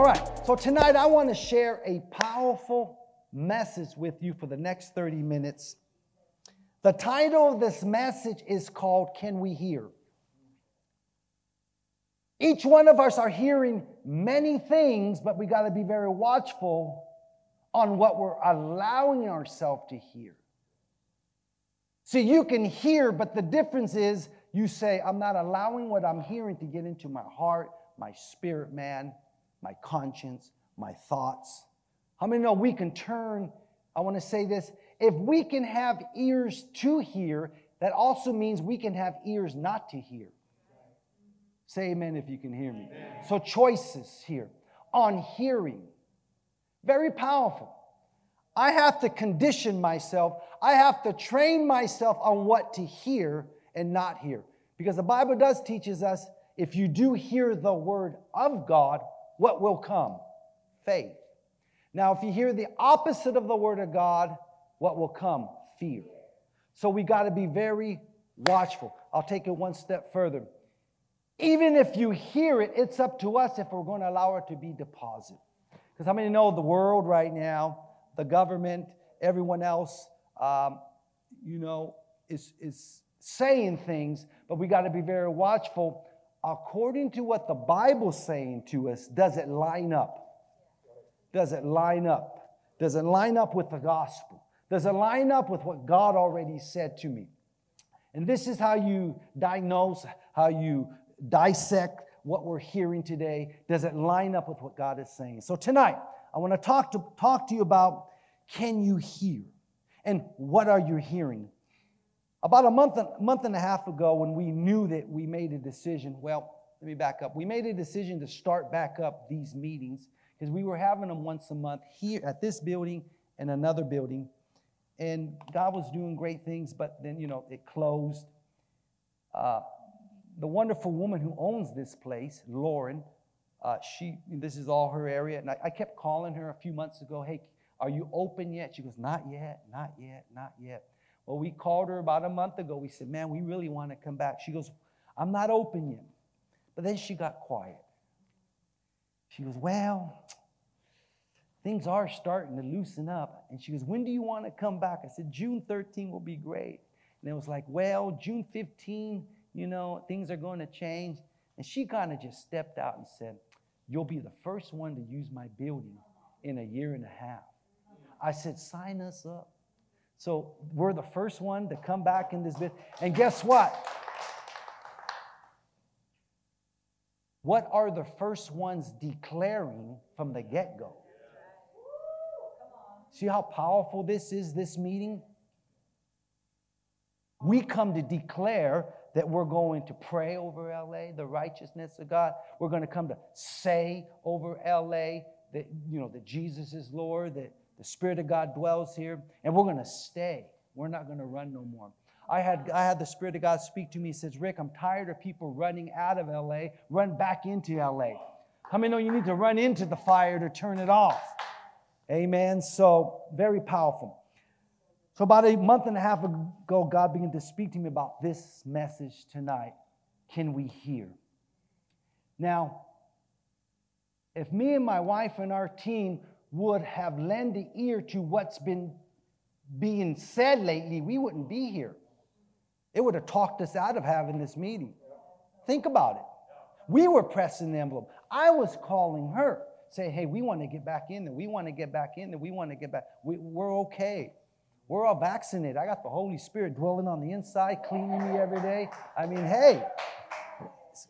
All right, so tonight I want to share a powerful message with you for the next 30 minutes. The title of this message is called Can We Hear? Each one of us are hearing many things, but we got to be very watchful on what we're allowing ourselves to hear. See, you can hear, but the difference is you say, I'm not allowing what I'm hearing to get into my heart, my spirit, man, my conscience, my thoughts. How many know we can turn? I want to say this. If we can have ears to hear, that also means we can have ears not to hear. Say amen if you can hear me. Amen. So, choices here on hearing. Very powerful. I have to condition myself, I have to train myself on what to hear and not hear. Because the Bible does teaches us if you do hear the word of God, what will come? Faith. Now, if you hear the opposite of the word of God, what will come? Fear. So we got to be very watchful. I'll take it one step further. Even if you hear it, it's up to us if we're going to allow it to be deposited. Because how many know the world right now, the government, everyone else, um, you know, is, is saying things, but we got to be very watchful. According to what the Bible's saying to us, does it line up? Does it line up? Does it line up with the gospel? Does it line up with what God already said to me? And this is how you diagnose, how you dissect what we're hearing today. Does it line up with what God is saying? So tonight, I want to talk to talk to you about can you hear? And what are you hearing? About a month, month and a half ago, when we knew that we made a decision, well, let me back up. We made a decision to start back up these meetings because we were having them once a month here at this building and another building. And God was doing great things, but then, you know, it closed. Uh, the wonderful woman who owns this place, Lauren, uh, she, this is all her area. And I, I kept calling her a few months ago, hey, are you open yet? She goes, not yet, not yet, not yet. Well, we called her about a month ago. We said, man, we really want to come back. She goes, I'm not open yet. But then she got quiet. She goes, well, things are starting to loosen up. And she goes, when do you want to come back? I said, June 13 will be great. And it was like, well, June 15, you know, things are going to change. And she kind of just stepped out and said, You'll be the first one to use my building in a year and a half. I said, Sign us up. So we're the first one to come back in this bit. And guess what? What are the first ones declaring from the get go? See how powerful this is, this meeting? We come to declare that we're going to pray over LA, the righteousness of God. We're going to come to say over LA that, you know, that Jesus is Lord, that the Spirit of God dwells here, and we're going to stay. We're not going to run no more. I had, I had the Spirit of God speak to me. He says, Rick, I'm tired of people running out of LA, run back into LA. How many know you need to run into the fire to turn it off? Amen. So, very powerful. So, about a month and a half ago, God began to speak to me about this message tonight. Can we hear? Now, if me and my wife and our team would have lent the ear to what's been being said lately, we wouldn't be here. It would have talked us out of having this meeting. Think about it. We were pressing the envelope. I was calling her, saying, hey, we want to get back in there. We want to get back in there. We want to get back. We, we're okay. We're all vaccinated. I got the Holy Spirit dwelling on the inside, cleaning me every day. I mean, hey,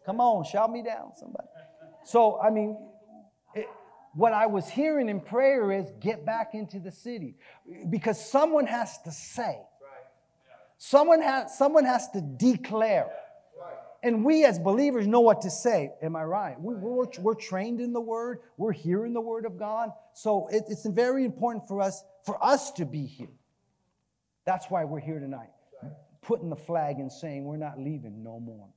come on, shout me down, somebody. So, I mean, what I was hearing in prayer is get back into the city because someone has to say, someone has, someone has to declare. And we as believers know what to say. Am I right? We, are we're trained in the word. We're hearing the word of God. So it, it's very important for us, for us to be here. That's why we're here tonight, putting the flag and saying we're not leaving no more.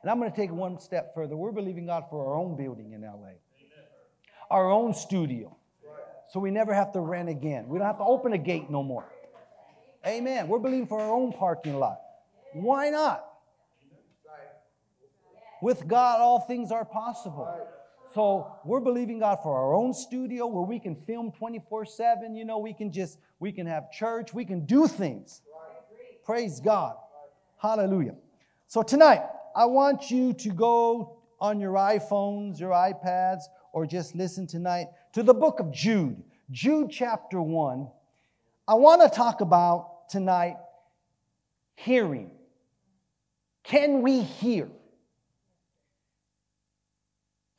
And I'm going to take one step further. We're believing God for our own building in LA, our own studio. So we never have to rent again. We don't have to open a gate no more. Amen. We're believing for our own parking lot. Why not? With God, all things are possible. So we're believing God for our own studio where we can film 24 7. You know, we can just, we can have church, we can do things. Praise God. Hallelujah. So tonight, I want you to go on your iPhones, your iPads, or just listen tonight to the book of Jude, Jude chapter 1. I want to talk about tonight hearing. Can we hear?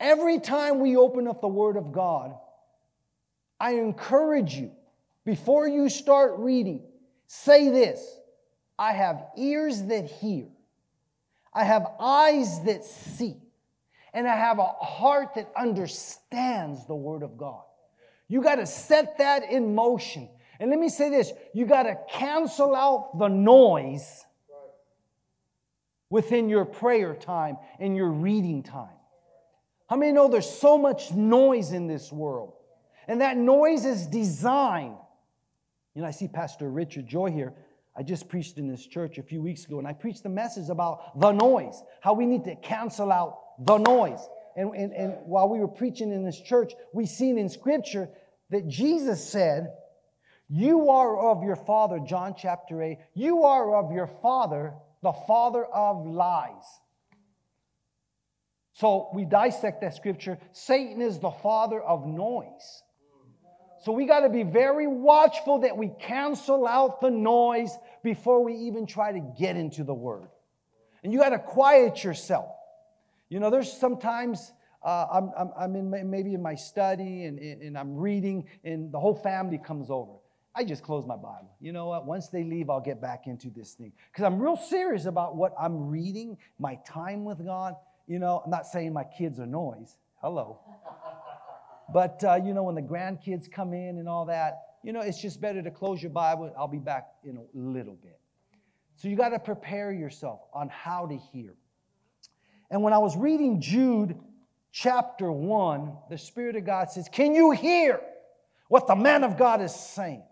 Every time we open up the Word of God, I encourage you, before you start reading, say this I have ears that hear, I have eyes that see, and I have a heart that understands the Word of God. You got to set that in motion. And let me say this you got to cancel out the noise within your prayer time and your reading time. How many know there's so much noise in this world? And that noise is designed. You know, I see Pastor Richard Joy here. I just preached in this church a few weeks ago, and I preached the message about the noise, how we need to cancel out the noise. And, and, and while we were preaching in this church, we seen in Scripture that Jesus said, You are of your father, John chapter 8, you are of your father, the father of lies. So we dissect that scripture. Satan is the father of noise. So we got to be very watchful that we cancel out the noise before we even try to get into the word. And you got to quiet yourself. You know, there's sometimes uh, I'm, I'm, I'm, in maybe in my study and, and I'm reading, and the whole family comes over. I just close my Bible. You know what? Once they leave, I'll get back into this thing. Because I'm real serious about what I'm reading, my time with God. You know, I'm not saying my kids are noise. Hello. But, uh, you know, when the grandkids come in and all that, you know, it's just better to close your Bible. I'll be back in a little bit. So you got to prepare yourself on how to hear. And when I was reading Jude chapter 1, the Spirit of God says, Can you hear what the man of God is saying?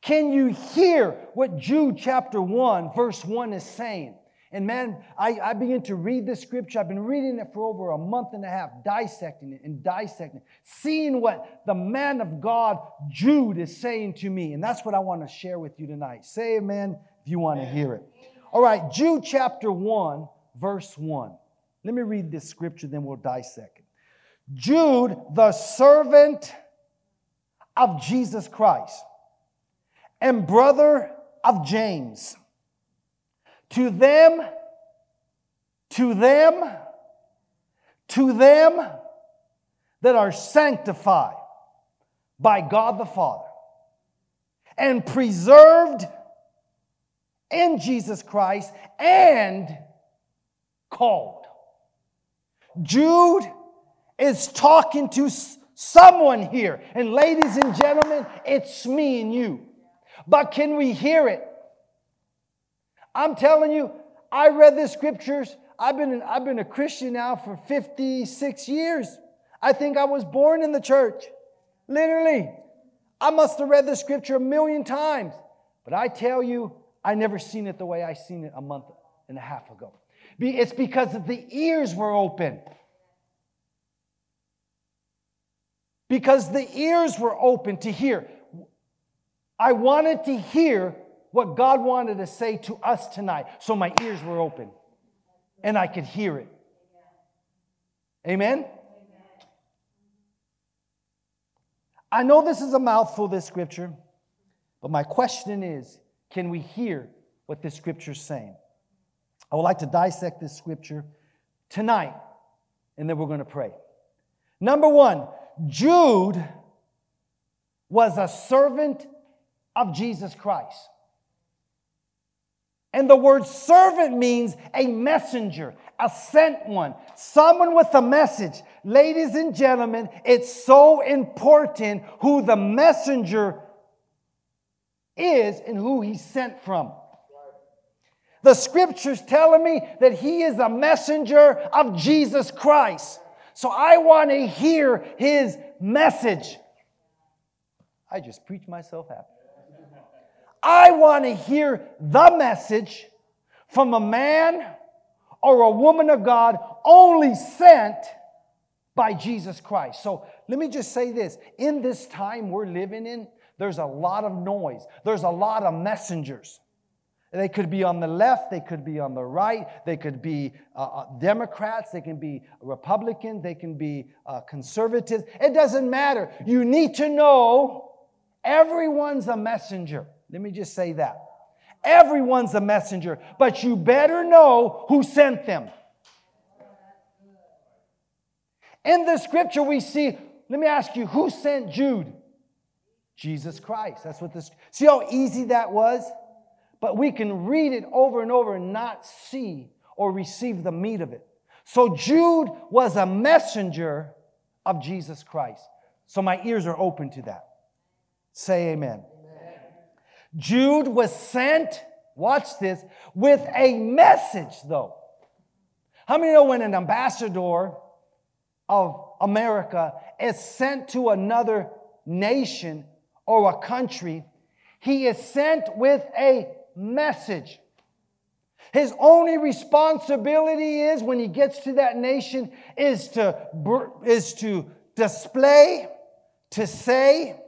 Can you hear what Jude chapter 1, verse 1 is saying? And man, I, I began to read this scripture. I've been reading it for over a month and a half, dissecting it and dissecting it, seeing what the man of God, Jude, is saying to me. And that's what I want to share with you tonight. Say amen if you want to hear it. All right, Jude chapter 1, verse 1. Let me read this scripture, then we'll dissect it. Jude, the servant of Jesus Christ and brother of James to them, to them, to them that are sanctified by God the Father and preserved in Jesus Christ and called. Jude is talking to someone here. And ladies and gentlemen, it's me and you. But can we hear it? I'm telling you, I read the scriptures. I've been, I've been a Christian now for 56 years. I think I was born in the church. Literally. I must have read the scripture a million times. But I tell you, I never seen it the way I seen it a month and a half ago. It's because the ears were open. Because the ears were open to hear. I wanted to hear what God wanted to say to us tonight. So my ears were open and I could hear it. Amen? I know this is a mouthful, this scripture, but my question is can we hear what this scripture is saying? I would like to dissect this scripture tonight, and then we're going to pray. Number one, Jude was a servant of Jesus Christ. And the word servant means a messenger, a sent one, someone with a message. Ladies and gentlemen, it's so important who the messenger is and who he's sent from. The scriptures telling me that he is a messenger of Jesus Christ. So I want to hear his message. I just preach myself happy. I want to hear the message from a man or a woman of God only sent by Jesus Christ. So let me just say this in this time we're living in, there's a lot of noise, there's a lot of messengers. They could be on the left, they could be on the right, they could be uh, uh Democrats, they can be Republicans, they can be uh, conservatives. It doesn't matter. You need to know everyone's a messenger. Let me just say that. Everyone's a messenger, but you better know who sent them. In the scripture, we see, let me ask you, who sent Jude? Jesus Christ. That's what this, see how easy that was? But we can read it over and over and not see or receive the meat of it. So Jude was a messenger of Jesus Christ. So my ears are open to that. Say amen. amen. Jude was sent, watch this, with a message though. How many know when an ambassador of America is sent to another nation or a country, he is sent with a message. His only responsibility is when he gets to that nation is to, is to display, to say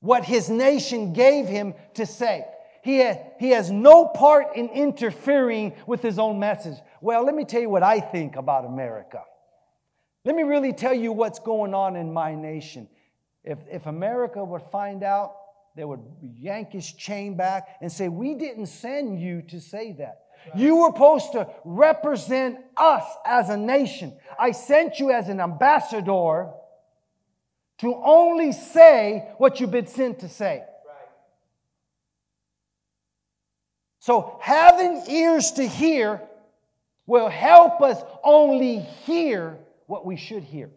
what his nation gave him to say. He, he has no part in interfering with his own message. Well, let me tell you what I think about America. Let me really tell you what's going on in my nation. If, if America would find out, they would yank his chain back and say, We didn't send you to say that. You were supposed to represent us as a nation. I sent you as an ambassador to only say what you've been sent to say. So, having ears to hear will help us only hear what we should hear,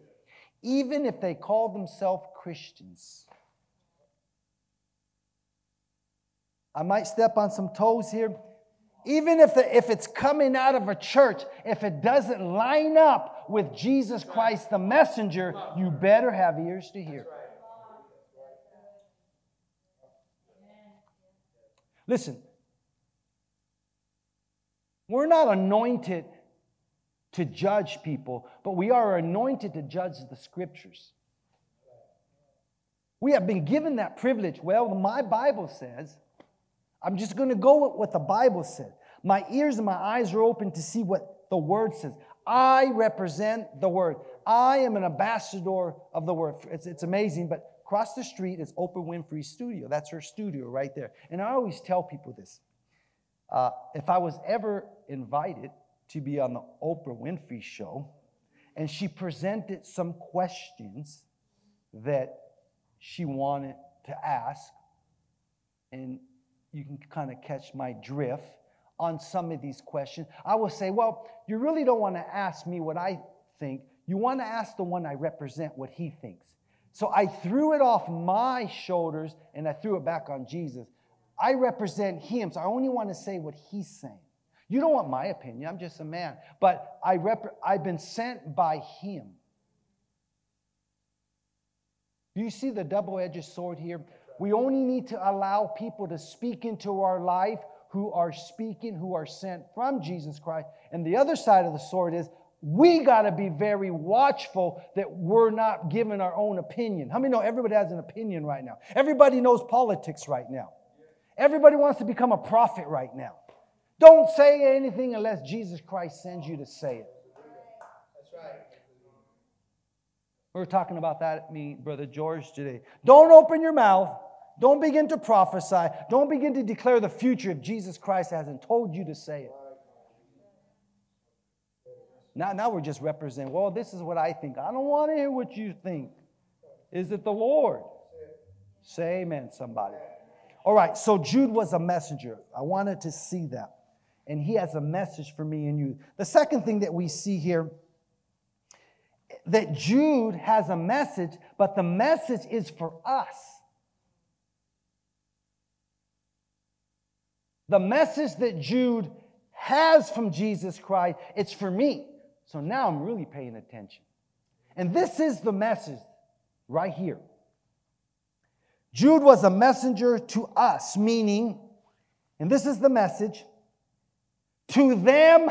even if they call themselves Christians. I might step on some toes here. Even if, the, if it's coming out of a church, if it doesn't line up with Jesus Christ the messenger, you better have ears to hear. Listen, we're not anointed to judge people, but we are anointed to judge the scriptures. We have been given that privilege. Well, my Bible says, I'm just going to go with what the Bible said. My ears and my eyes are open to see what the Word says. I represent the Word. I am an ambassador of the Word. It's, it's amazing, but across the street is Oprah Winfrey's studio. That's her studio right there. And I always tell people this uh, if I was ever invited to be on the Oprah Winfrey show, and she presented some questions that she wanted to ask, and you can kind of catch my drift on some of these questions. I will say, well, you really don't want to ask me what I think. You want to ask the one I represent what he thinks. So I threw it off my shoulders and I threw it back on Jesus. I represent him, so I only want to say what he's saying. You don't want my opinion, I'm just a man. But I rep- I've been sent by him. Do you see the double edged sword here? We only need to allow people to speak into our life who are speaking, who are sent from Jesus Christ. And the other side of the sword is we got to be very watchful that we're not giving our own opinion. How many know everybody has an opinion right now? Everybody knows politics right now. Everybody wants to become a prophet right now. Don't say anything unless Jesus Christ sends you to say it. That's right. We were talking about that, me, Brother George, today. Don't open your mouth. Don't begin to prophesy. Don't begin to declare the future if Jesus Christ hasn't told you to say it. Now, now we're just representing, well, this is what I think. I don't want to hear what you think. Is it the Lord? Say amen, somebody. All right, so Jude was a messenger. I wanted to see that. And he has a message for me and you. The second thing that we see here that Jude has a message, but the message is for us. The message that Jude has from Jesus Christ, it's for me. So now I'm really paying attention. And this is the message right here. Jude was a messenger to us, meaning, and this is the message, to them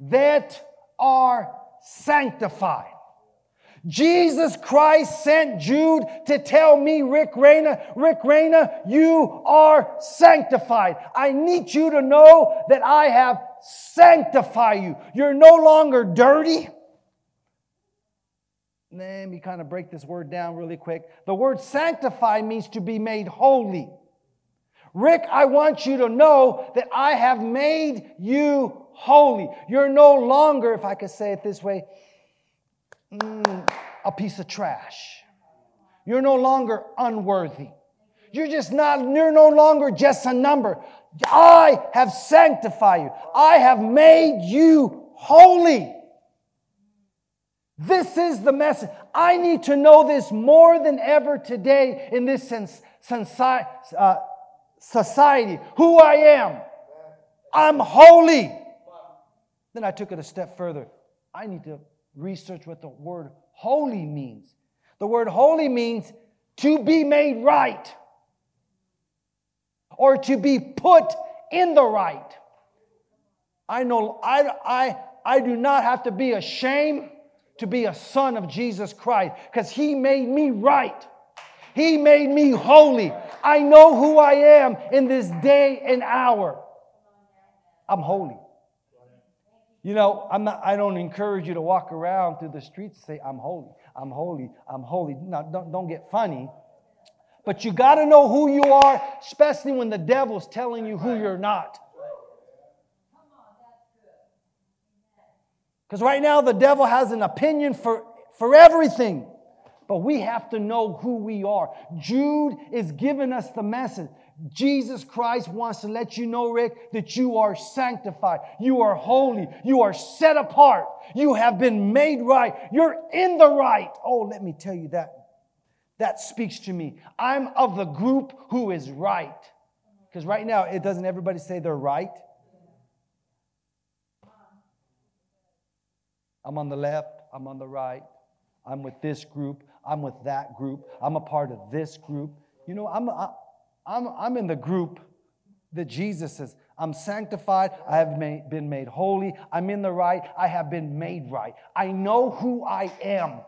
that are sanctified. Jesus Christ sent Jude to tell me, Rick Rayner, Rick Rayner, you are sanctified. I need you to know that I have sanctified you. You're no longer dirty. Let me kind of break this word down really quick. The word sanctify means to be made holy. Rick, I want you to know that I have made you holy. You're no longer, if I could say it this way, mm, a piece of trash. You're no longer unworthy. You're just not, you're no longer just a number. I have sanctified you. I have made you holy. This is the message. I need to know this more than ever today in this sense, uh, society. Who I am. I'm holy. Then I took it a step further. I need to research what the word holy means. The word holy means to be made right or to be put in the right. I know I, I, I do not have to be ashamed to be a son of Jesus Christ because he made me right. He made me holy. I know who I am in this day and hour. I'm holy. You know, I'm not, I don't encourage you to walk around through the streets and say, I'm holy, I'm holy, I'm holy. Now, don't, don't get funny. But you got to know who you are, especially when the devil's telling you who you're not. Because right now, the devil has an opinion for, for everything. But we have to know who we are. Jude is giving us the message. Jesus Christ wants to let you know, Rick, that you are sanctified. You are holy. You are set apart. You have been made right. You're in the right. Oh, let me tell you that. That speaks to me. I'm of the group who is right. Because right now, it doesn't everybody say they're right? I'm on the left, I'm on the right, I'm with this group, I'm with that group, I'm a part of this group. You know, I'm, I'm, I'm in the group that Jesus says, I'm sanctified. I have made, been made holy. I'm in the right. I have been made right. I know who I am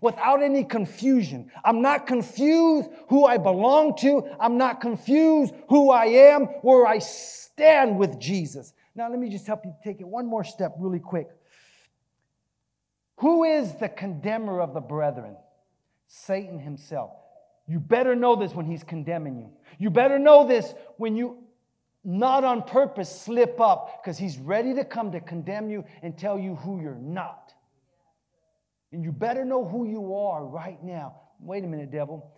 without any confusion. I'm not confused who I belong to. I'm not confused who I am, where I stand with Jesus. Now, let me just help you take it one more step really quick. Who is the condemner of the brethren? Satan himself. You better know this when he's condemning you. You better know this when you, not on purpose, slip up because he's ready to come to condemn you and tell you who you're not. And you better know who you are right now. Wait a minute, devil.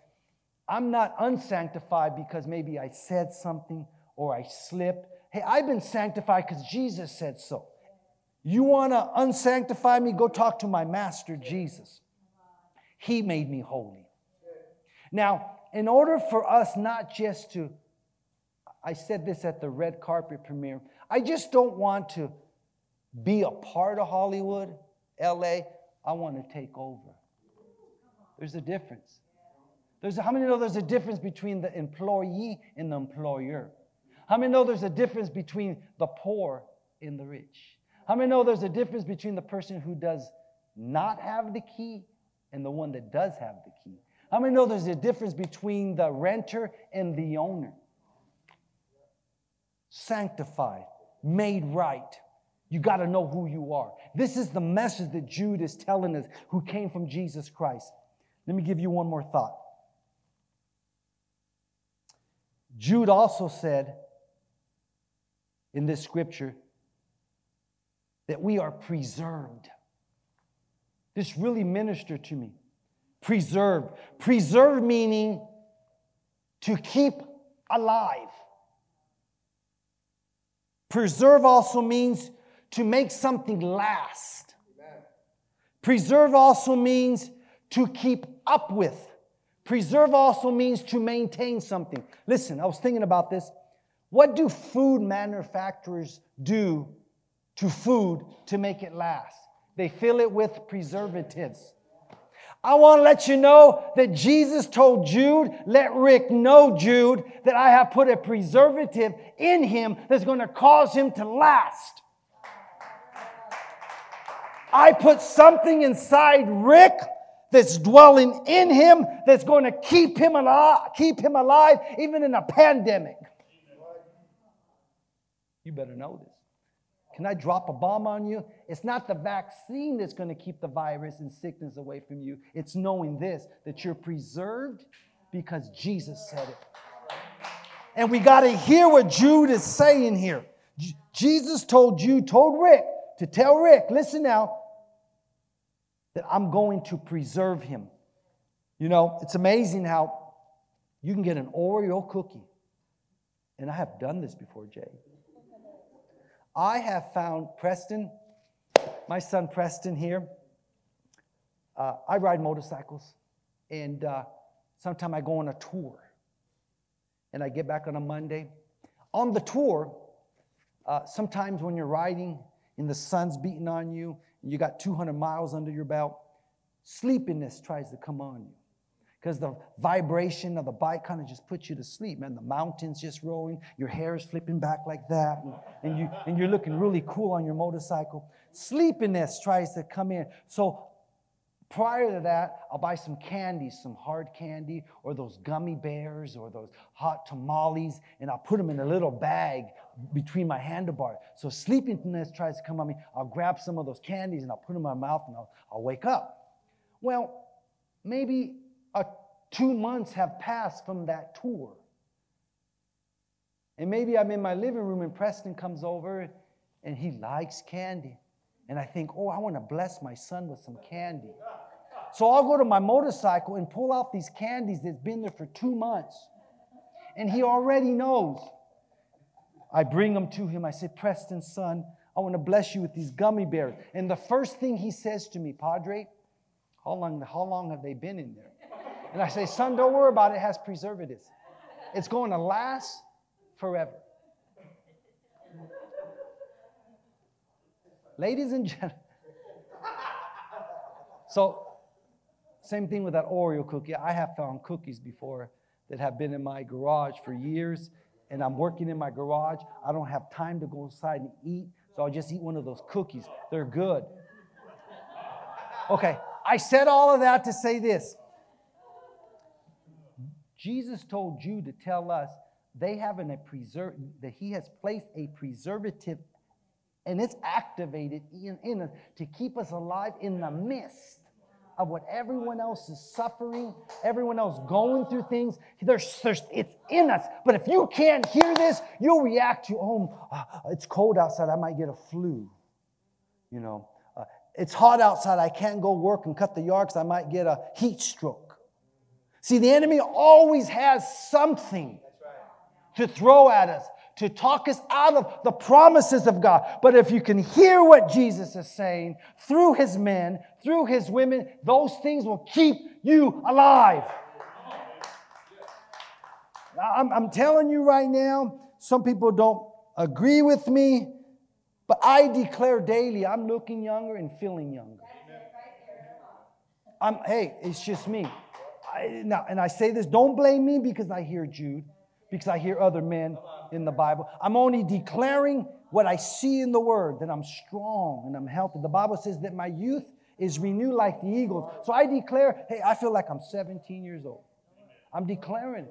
I'm not unsanctified because maybe I said something or I slipped. Hey, I've been sanctified because Jesus said so. You want to unsanctify me? Go talk to my master, Jesus. He made me holy. Now, in order for us not just to, I said this at the red carpet premiere, I just don't want to be a part of Hollywood, LA. I want to take over. There's a difference. There's how many know there's a difference between the employee and the employer? How many know there's a difference between the poor and the rich? How many know there's a difference between the person who does not have the key and the one that does have the key? How many know there's a difference between the renter and the owner? Sanctified, made right. You got to know who you are. This is the message that Jude is telling us who came from Jesus Christ. Let me give you one more thought. Jude also said in this scripture that we are preserved. This really ministered to me. Preserved. Preserve meaning to keep alive. Preserve also means to make something last. Preserve also means to keep up with. Preserve also means to maintain something. Listen, I was thinking about this. What do food manufacturers do to food to make it last? They fill it with preservatives. I want to let you know that Jesus told Jude, let Rick know, Jude, that I have put a preservative in him that's going to cause him to last. I put something inside Rick that's dwelling in him that's going to keep him alive, keep him alive even in a pandemic. You better know this. Can I drop a bomb on you? It's not the vaccine that's going to keep the virus and sickness away from you. It's knowing this that you're preserved because Jesus said it. And we got to hear what Jude is saying here. J- Jesus told Jude, told Rick to tell Rick, listen now, that I'm going to preserve him. You know, it's amazing how you can get an Oreo cookie. And I have done this before, Jay. I have found Preston, my son Preston here. Uh, I ride motorcycles, and uh, sometimes I go on a tour, and I get back on a Monday. On the tour, uh, sometimes when you're riding and the sun's beating on you, and you got 200 miles under your belt, sleepiness tries to come on you because the vibration of the bike kind of just puts you to sleep, man. The mountains just rolling, your hair is flipping back like that, and, and, you, and you're looking really cool on your motorcycle. Sleepiness tries to come in. So prior to that, I'll buy some candy, some hard candy, or those gummy bears, or those hot tamales, and I'll put them in a little bag between my handlebars. So sleepiness tries to come on me. I'll grab some of those candies and I'll put them in my mouth and I'll, I'll wake up. Well, maybe two months have passed from that tour. And maybe I'm in my living room and Preston comes over and he likes candy. And I think, oh, I want to bless my son with some candy. So I'll go to my motorcycle and pull out these candies that's been there for two months. And he already knows. I bring them to him. I say, Preston, son, I want to bless you with these gummy bears. And the first thing he says to me, Padre, how long, how long have they been in there? And I say, son, don't worry about it. It has preservatives. It's going to last forever. Ladies and gentlemen. So, same thing with that Oreo cookie. I have found cookies before that have been in my garage for years, and I'm working in my garage. I don't have time to go inside and eat, so I'll just eat one of those cookies. They're good. Okay, I said all of that to say this. Jesus told you to tell us they have a preserve that he has placed a preservative and it's activated in, in us to keep us alive in the midst of what everyone else is suffering, everyone else going through things. There's, there's, it's in us. But if you can't hear this, you'll react to, oh, uh, it's cold outside, I might get a flu. You know, uh, it's hot outside, I can't go work and cut the yard because I might get a heat stroke. See, the enemy always has something to throw at us, to talk us out of the promises of God. But if you can hear what Jesus is saying through his men, through his women, those things will keep you alive. I'm, I'm telling you right now, some people don't agree with me, but I declare daily I'm looking younger and feeling younger. I'm, hey, it's just me. I, now, and I say this, don't blame me because I hear Jude, because I hear other men in the Bible. I'm only declaring what I see in the Word, that I'm strong and I'm healthy. The Bible says that my youth is renewed like the eagles. So I declare, hey, I feel like I'm 17 years old. I'm declaring.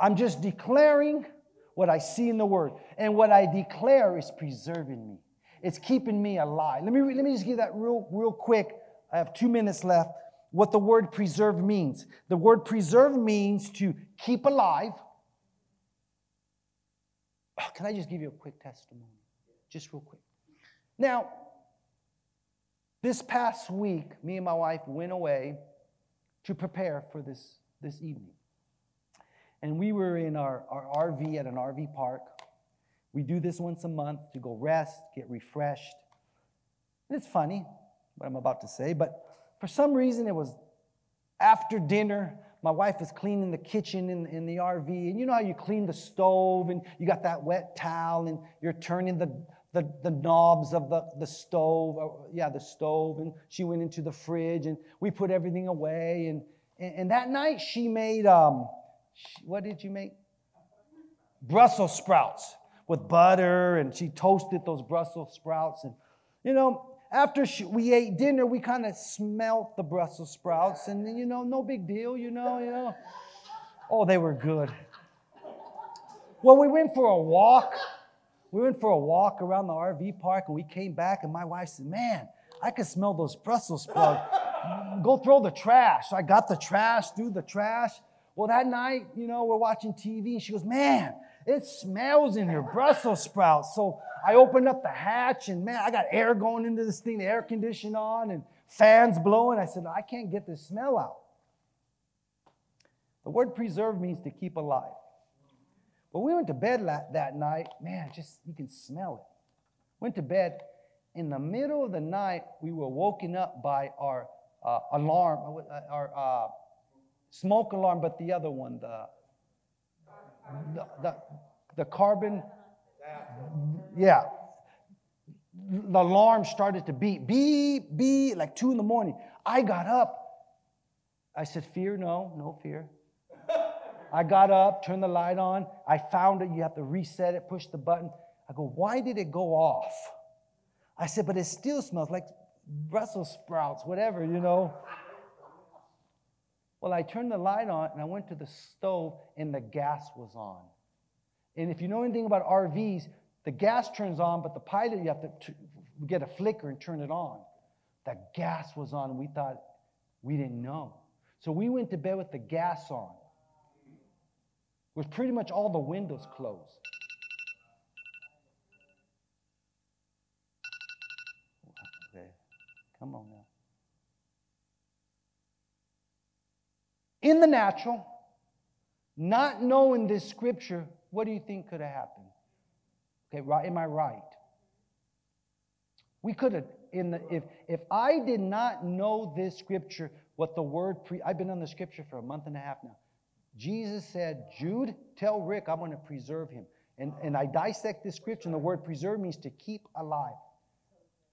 I'm just declaring what I see in the Word. And what I declare is preserving me. It's keeping me alive. Let me, let me just give that real, real quick. I have two minutes left what the word preserve means. The word preserve means to keep alive. Oh, can I just give you a quick testimony? Just real quick. Now, this past week, me and my wife went away to prepare for this, this evening. And we were in our, our RV at an RV park. We do this once a month to go rest, get refreshed. And it's funny what I'm about to say, but for some reason, it was after dinner. My wife was cleaning the kitchen in, in the RV. And you know how you clean the stove and you got that wet towel and you're turning the, the, the knobs of the, the stove. Or, yeah, the stove. And she went into the fridge and we put everything away. And, and, and that night she made, um, what did you make? Brussels sprouts with butter. And she toasted those Brussels sprouts. And, you know, after we ate dinner, we kind of smelt the Brussels sprouts, and you know, no big deal, you know, you know. Oh, they were good. Well, we went for a walk. We went for a walk around the RV park, and we came back, and my wife said, "Man, I can smell those Brussels sprouts. Go throw the trash." So I got the trash, threw the trash. Well, that night, you know, we're watching TV, and she goes, "Man, it smells in here, Brussels sprouts." So I opened up the hatch and man, I got air going into this thing, the air condition on and fans blowing. I said, I can't get this smell out. The word preserve means to keep alive. But we went to bed that night, man, just you can smell it. Went to bed. In the middle of the night, we were woken up by our uh, alarm, uh, our uh, smoke alarm, but the other one, the, the, the, carbon yeah. The alarm started to beep, beep, beep, like two in the morning. I got up. I said, Fear, no, no fear. I got up, turned the light on. I found it. You have to reset it, push the button. I go, Why did it go off? I said, But it still smells like Brussels sprouts, whatever, you know. Well, I turned the light on and I went to the stove and the gas was on. And if you know anything about RVs, the gas turns on, but the pilot, you have to get a flicker and turn it on. The gas was on, we thought we didn't know. So we went to bed with the gas on, with pretty much all the windows closed. Okay, come on now. In the natural, not knowing this scripture, what do you think could have happened? Okay, right? Am I right? We could have, in the, if, if I did not know this scripture, what the word pre, I've been on the scripture for a month and a half now. Jesus said, Jude, tell Rick I'm going to preserve him. And, and I dissect this scripture, and the word preserve means to keep alive.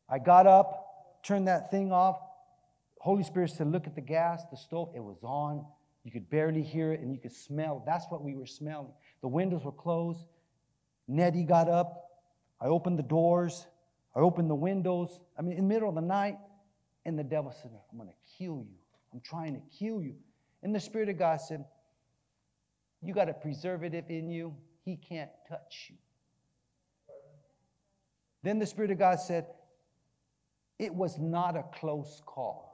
I got up, turned that thing off. Holy Spirit said, Look at the gas, the stove. It was on. You could barely hear it, and you could smell. That's what we were smelling. The windows were closed. Nettie got up. I opened the doors. I opened the windows. I mean, in the middle of the night. And the devil said, I'm going to kill you. I'm trying to kill you. And the Spirit of God said, You got a preservative in you. He can't touch you. Then the Spirit of God said, It was not a close call.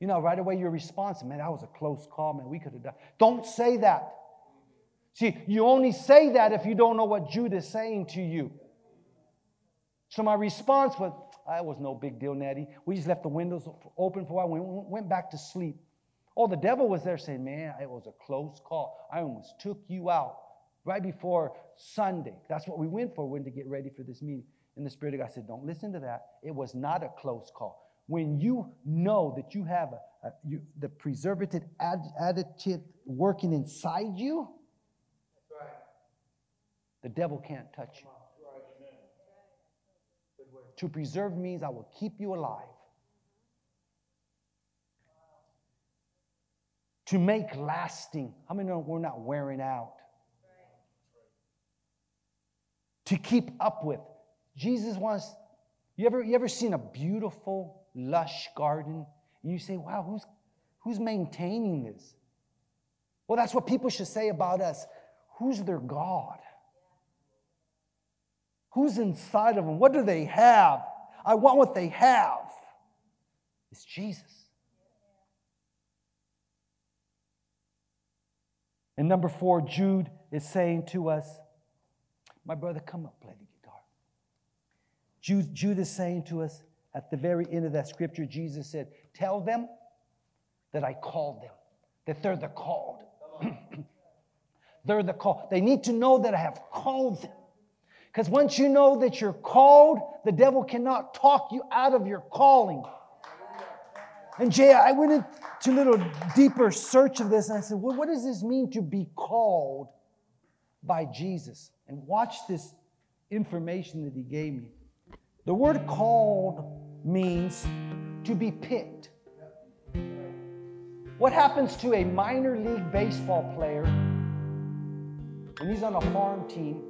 You know, right away your response, man, that was a close call, man. We could have done. Don't say that. See, you only say that if you don't know what Jude is saying to you. So my response was, ah, that was no big deal, Natty. We just left the windows open for a while. We went back to sleep. Oh, the devil was there saying, man, it was a close call. I almost took you out right before Sunday. That's what we went for, when to get ready for this meeting. And the Spirit of God said, don't listen to that. It was not a close call. When you know that you have a, a you, the preservative ad, additive working inside you, the devil can't touch you. To preserve means I will keep you alive. To make lasting. How many know we're not wearing out? To keep up with. Jesus wants, you ever, you ever seen a beautiful, lush garden? And you say, wow, who's, who's maintaining this? Well, that's what people should say about us. Who's their God? Who's inside of them? What do they have? I want what they have. It's Jesus. And number four, Jude is saying to us, My brother, come up, play the guitar. Jude, Jude is saying to us at the very end of that scripture, Jesus said, Tell them that I called them, that they're the called. they're the called. They need to know that I have called them. Because once you know that you're called, the devil cannot talk you out of your calling. And Jay, I went into a little deeper search of this and I said, well, what does this mean to be called by Jesus? And watch this information that he gave me. The word called means to be picked. What happens to a minor league baseball player when he's on a farm team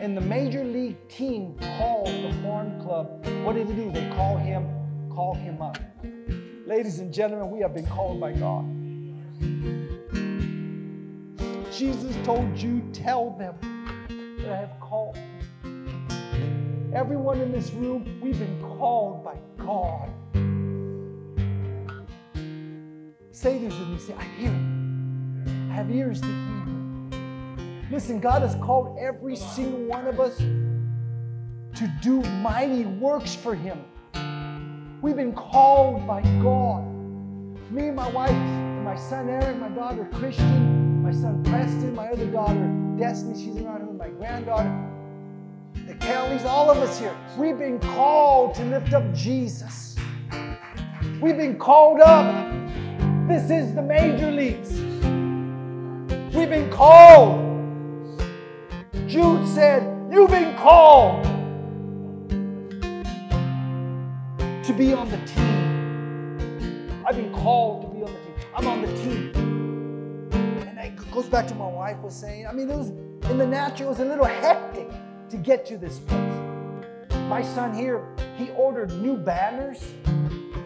and the major league team calls the farm club what did they do? They call him, call him up. Ladies and gentlemen, we have been called by God. Jesus told you, tell them that I have called. Everyone in this room, we've been called by God. Say this with me. Say, I hear. I have ears to hear. Listen, God has called every single one of us to do mighty works for Him. We've been called by God. Me and my wife, my son Eric, my daughter Christian, my son Preston, my other daughter Destiny, she's around here my granddaughter. The Kellys, all of us here, we've been called to lift up Jesus. We've been called up this is the major leagues. We've been called. Jude said, You've been called to be on the team. I've been called to be on the team. I'm on the team. And it goes back to my wife was saying, I mean, it was in the natural, it was a little hectic to get to this place. My son here, he ordered new banners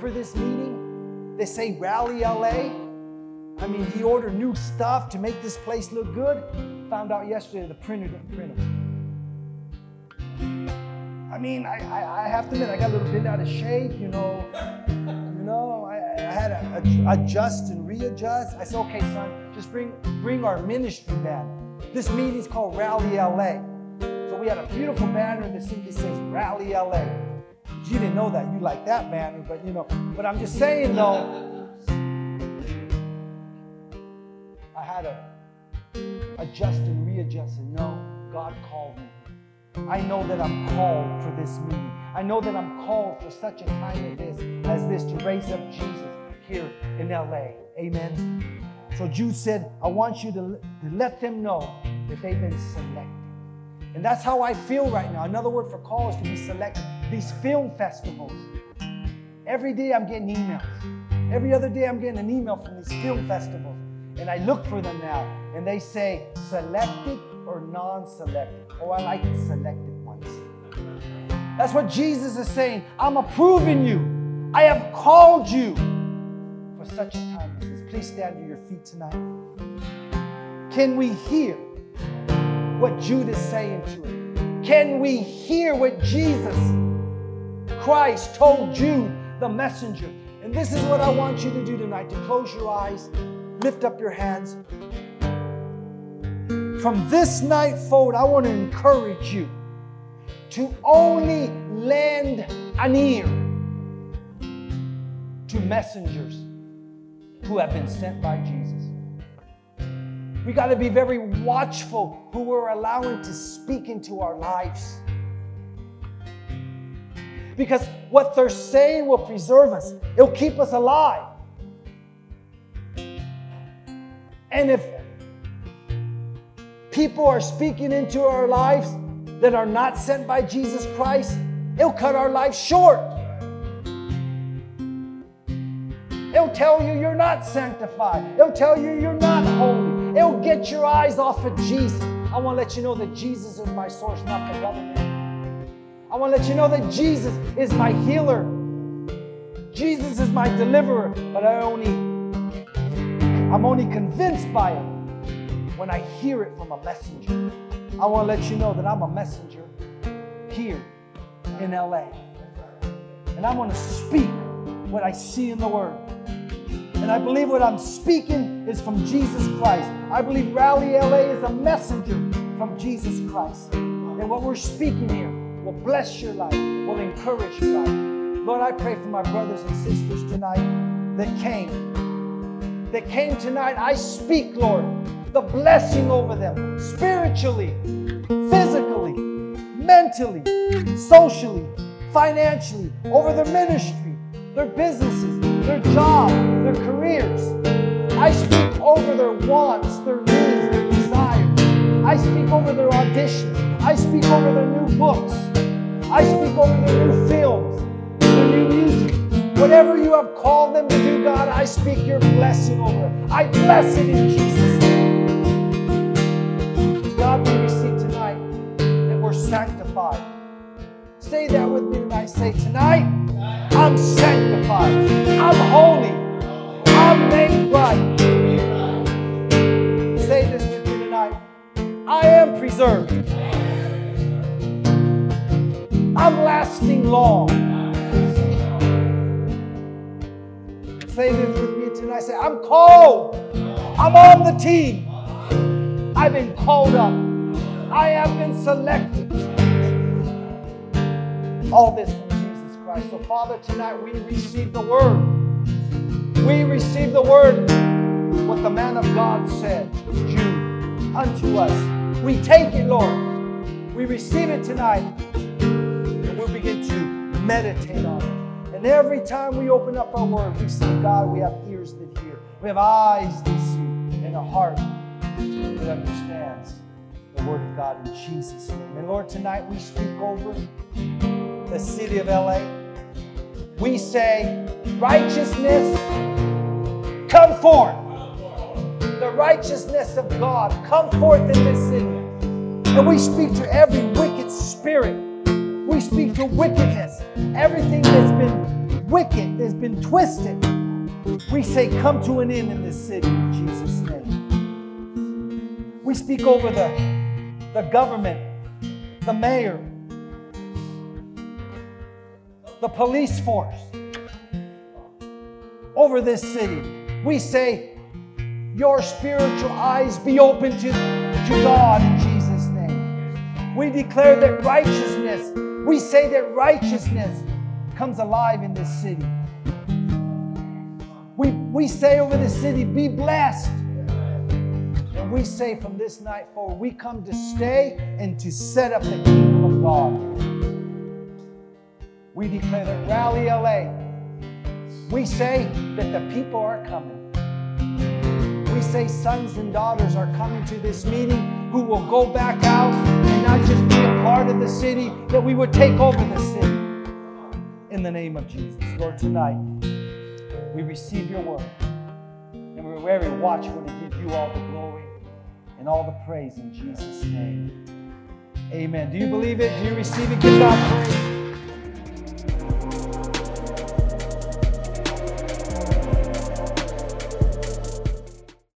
for this meeting. They say Rally LA. I mean, he ordered new stuff to make this place look good. Found out yesterday the printer didn't print them. I mean, I, I, I, have to admit, I got a little bit out of shape, you know. You know, I, I had to adjust and readjust. I said, okay, son, just bring, bring our ministry band. This meeting's called Rally LA. We had a beautiful banner that simply says Rally LA. You didn't know that. You like that banner, but you know. But I'm just saying though, I had to adjust and readjust and know God called me. I know that I'm called for this meeting. I know that I'm called for such a time as this, as this to raise up Jesus here in LA. Amen. So Jude said, I want you to, to let them know that they've been selected. And that's how I feel right now. Another word for call is to be selected these film festivals. Every day I'm getting emails. Every other day I'm getting an email from these film festivals. And I look for them now. And they say selected or non selected. Oh, I like the selected ones. That's what Jesus is saying. I'm approving you. I have called you for such a time as this. Please stand to your feet tonight. Can we hear what Jude is saying to him? Can we hear what Jesus Christ told Jude, the messenger. And this is what I want you to do tonight to close your eyes, lift up your hands. From this night forward, I want to encourage you to only lend an ear to messengers who have been sent by Jesus. We got to be very watchful who we're allowing to speak into our lives because what they're saying will preserve us, it'll keep us alive. And if people are speaking into our lives that are not sent by Jesus Christ, it'll cut our life short. It'll tell you you're not sanctified. It'll tell you you're not holy. It'll get your eyes off of Jesus. I want to let you know that Jesus is my source, not the government. I want to let you know that Jesus is my healer. Jesus is my deliverer, but I only I'm only convinced by it when I hear it from a messenger. I want to let you know that I'm a messenger here in LA. And I want to speak what I see in the Word. And I believe what I'm speaking is from Jesus Christ. I believe Rally LA is a messenger from Jesus Christ. And what we're speaking here will bless your life, will encourage your life. Lord, I pray for my brothers and sisters tonight that came. That came tonight. I speak, Lord, the blessing over them spiritually, physically, mentally, socially, financially, over their ministry, their businesses, their job, their careers. I speak over their wants, their needs, their desires. I speak over their auditions. I speak over their new books. I speak over their new films, their new music. Whatever you have called them to do, God, I speak your blessing over it. I bless it in Jesus' name. God, we receive tonight that we're sanctified say that with me tonight. Say, tonight, I'm sanctified. I'm holy. I'm made right. Say this with me tonight. I am preserved. I'm lasting long. Say this with me tonight. Say, I'm called. I'm on the team. I've been called up. I have been selected. All this Christ. So, Father, tonight we receive the word. We receive the word, what the man of God said, Jude, unto us. We take it, Lord. We receive it tonight, and we'll begin to meditate on it. And every time we open up our word, we say, God, we have ears that hear, we have eyes that see, and a heart that understands the Word of God in Jesus' name. And Lord, tonight we speak over the city of LA. We say, righteousness, come forth. The righteousness of God, come forth in this city. And we speak to every wicked spirit. We speak to wickedness. Everything that's been wicked, that's been twisted. We say, come to an end in this city in Jesus' name. We speak over the, the government, the mayor, the police force, over this city. We say, Your spiritual eyes be open to, to God in Jesus' name. We declare that righteousness, we say that righteousness comes alive in this city. We, we say over the city, Be blessed. And we say from this night forward, we come to stay and to set up the kingdom of God. We declare that Rally LA, we say that the people are coming. We say sons and daughters are coming to this meeting who will go back out and not just be a part of the city, that we would take over the city. In the name of Jesus. Lord, tonight we receive your word and we're very watchful to give you all the glory and all the praise in Jesus' name. Amen. Do you believe it? Do you receive it? Give God praise.